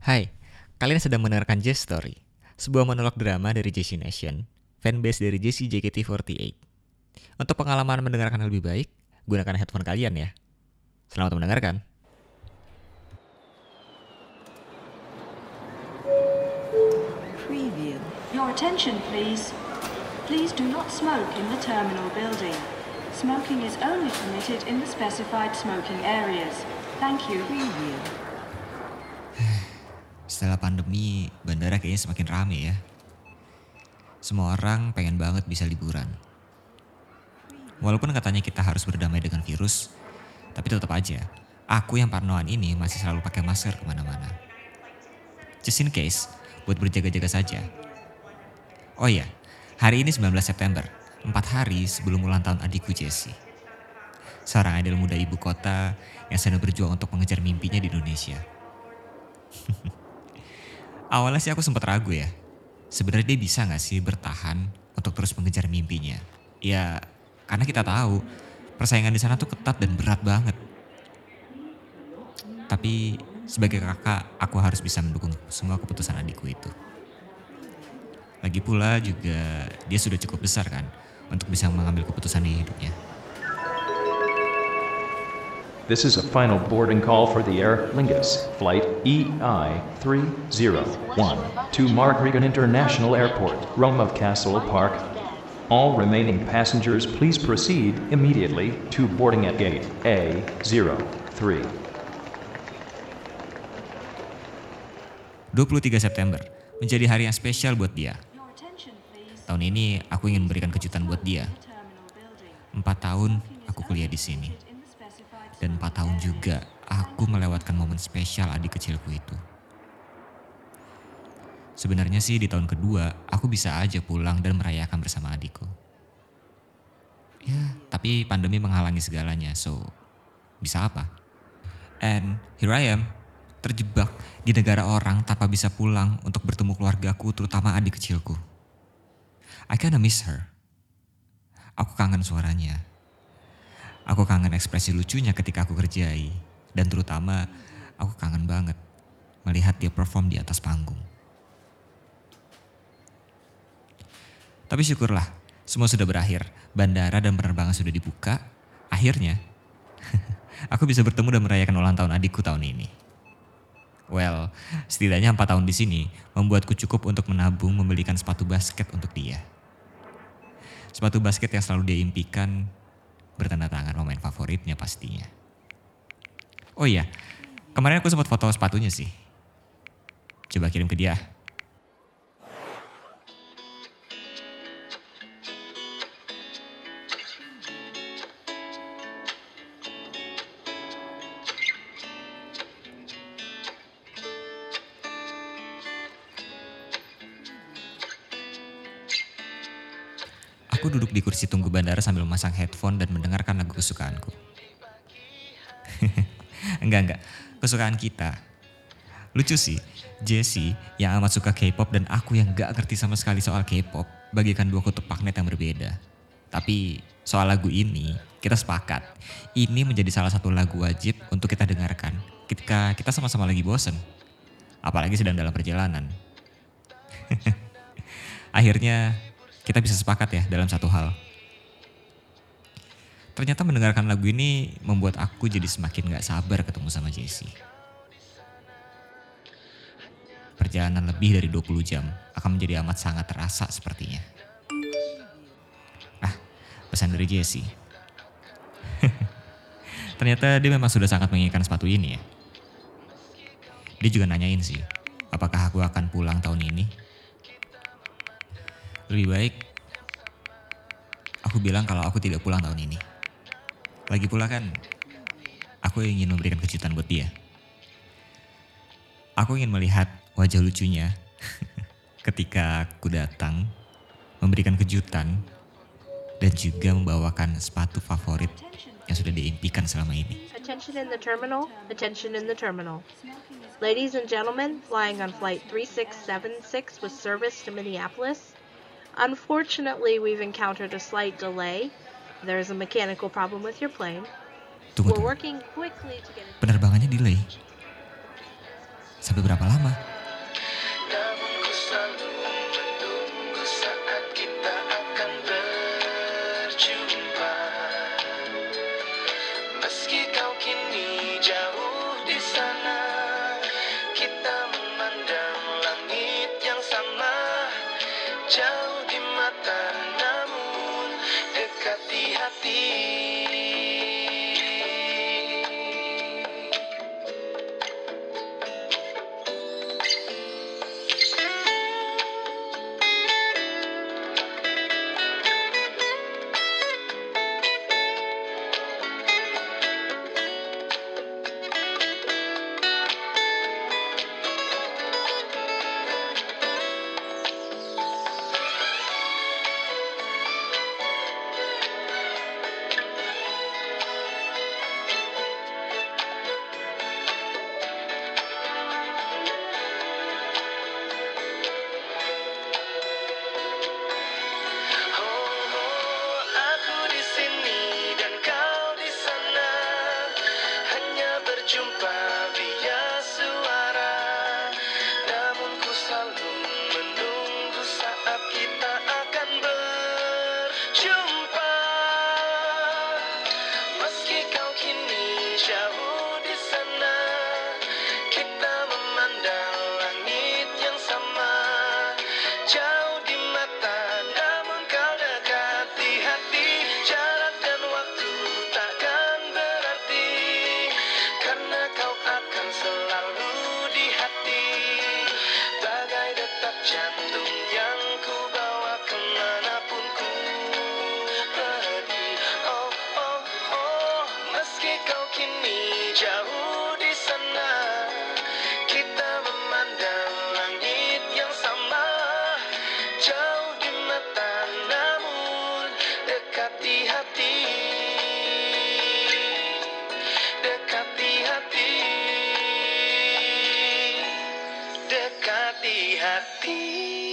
Hai, kalian sedang mendengarkan Jazz Story, sebuah monolog drama dari JC Nation, fanbase dari JC JKT48. Untuk pengalaman mendengarkan lebih baik, gunakan headphone kalian ya. Selamat mendengarkan. Preview. Your attention, please. Please do not smoke in the terminal building. Smoking is only permitted in the specified smoking areas. Thank you. Preview. Setelah pandemi, bandara kayaknya semakin rame ya. Semua orang pengen banget bisa liburan. Walaupun katanya kita harus berdamai dengan virus, tapi tetap aja, aku yang parnoan ini masih selalu pakai masker ke mana-mana. Just in case, buat berjaga-jaga saja. Oh iya, hari ini 19 September, empat hari sebelum ulang tahun adikku Jessie. Seorang idol muda ibu kota yang sedang berjuang untuk mengejar mimpinya di Indonesia. Awalnya sih aku sempat ragu ya. Sebenarnya dia bisa gak sih bertahan untuk terus mengejar mimpinya? Ya, karena kita tahu persaingan di sana tuh ketat dan berat banget. Tapi sebagai kakak, aku harus bisa mendukung semua keputusan adikku itu. Lagi pula juga dia sudah cukup besar kan untuk bisa mengambil keputusan di hidupnya. This is a final boarding call for the Air Lingus Flight E EI301 to Mark Regan International Airport, Rome of Castle Park. All remaining passengers please proceed immediately to boarding at gate A03. 23 September menjadi hari yang spesial buat dia. Tahun ini aku ingin memberikan kejutan buat dia. Empat tahun aku kuliah di sini. Dan empat tahun juga aku melewatkan momen spesial adik kecilku itu. Sebenarnya sih di tahun kedua aku bisa aja pulang dan merayakan bersama adikku. Ya, tapi pandemi menghalangi segalanya, so bisa apa? And here I am, terjebak di negara orang tanpa bisa pulang untuk bertemu keluargaku, terutama adik kecilku. I kinda miss her. Aku kangen suaranya. Aku kangen ekspresi lucunya ketika aku kerjai. Dan terutama aku kangen banget melihat dia perform di atas panggung. Tapi syukurlah, semua sudah berakhir. Bandara dan penerbangan sudah dibuka. Akhirnya, aku bisa bertemu dan merayakan ulang tahun adikku tahun ini. Well, setidaknya empat tahun di sini membuatku cukup untuk menabung membelikan sepatu basket untuk dia. Sepatu basket yang selalu dia impikan bertanda tangan pemain favoritnya pastinya. Oh iya, kemarin aku sempat foto sepatunya sih. Coba kirim ke dia. Aku duduk di kursi tunggu bandara sambil memasang headphone dan mendengarkan lagu kesukaanku. enggak, enggak. Kesukaan kita. Lucu sih, Jessie yang amat suka K-pop dan aku yang gak ngerti sama sekali soal K-pop bagikan dua kutub magnet yang berbeda. Tapi soal lagu ini, kita sepakat. Ini menjadi salah satu lagu wajib untuk kita dengarkan ketika kita sama-sama lagi bosen. Apalagi sedang dalam perjalanan. Akhirnya kita bisa sepakat ya dalam satu hal. Ternyata mendengarkan lagu ini membuat aku jadi semakin gak sabar ketemu sama Jessie. Perjalanan lebih dari 20 jam akan menjadi amat sangat terasa sepertinya. Ah, pesan dari Jessie. Ternyata dia memang sudah sangat menginginkan sepatu ini ya. Dia juga nanyain sih, apakah aku akan pulang tahun ini? Lebih baik aku bilang kalau aku tidak pulang tahun ini. Lagi pula kan, aku ingin memberikan kejutan buat dia. Aku ingin melihat wajah lucunya ketika aku datang, memberikan kejutan, dan juga membawakan sepatu favorit yang sudah diimpikan selama ini. Attention in the terminal. Attention in the terminal. Ladies and gentlemen, flying on flight 3676 with service to Minneapolis. Unfortunately, we've encountered a slight delay. There's a mechanical problem with your plane. Tunggu, We're tunggu. working quickly to get it. Penerbangannya delay. Sampai berapa lama? Namun ku selalu di de um pai. be happy.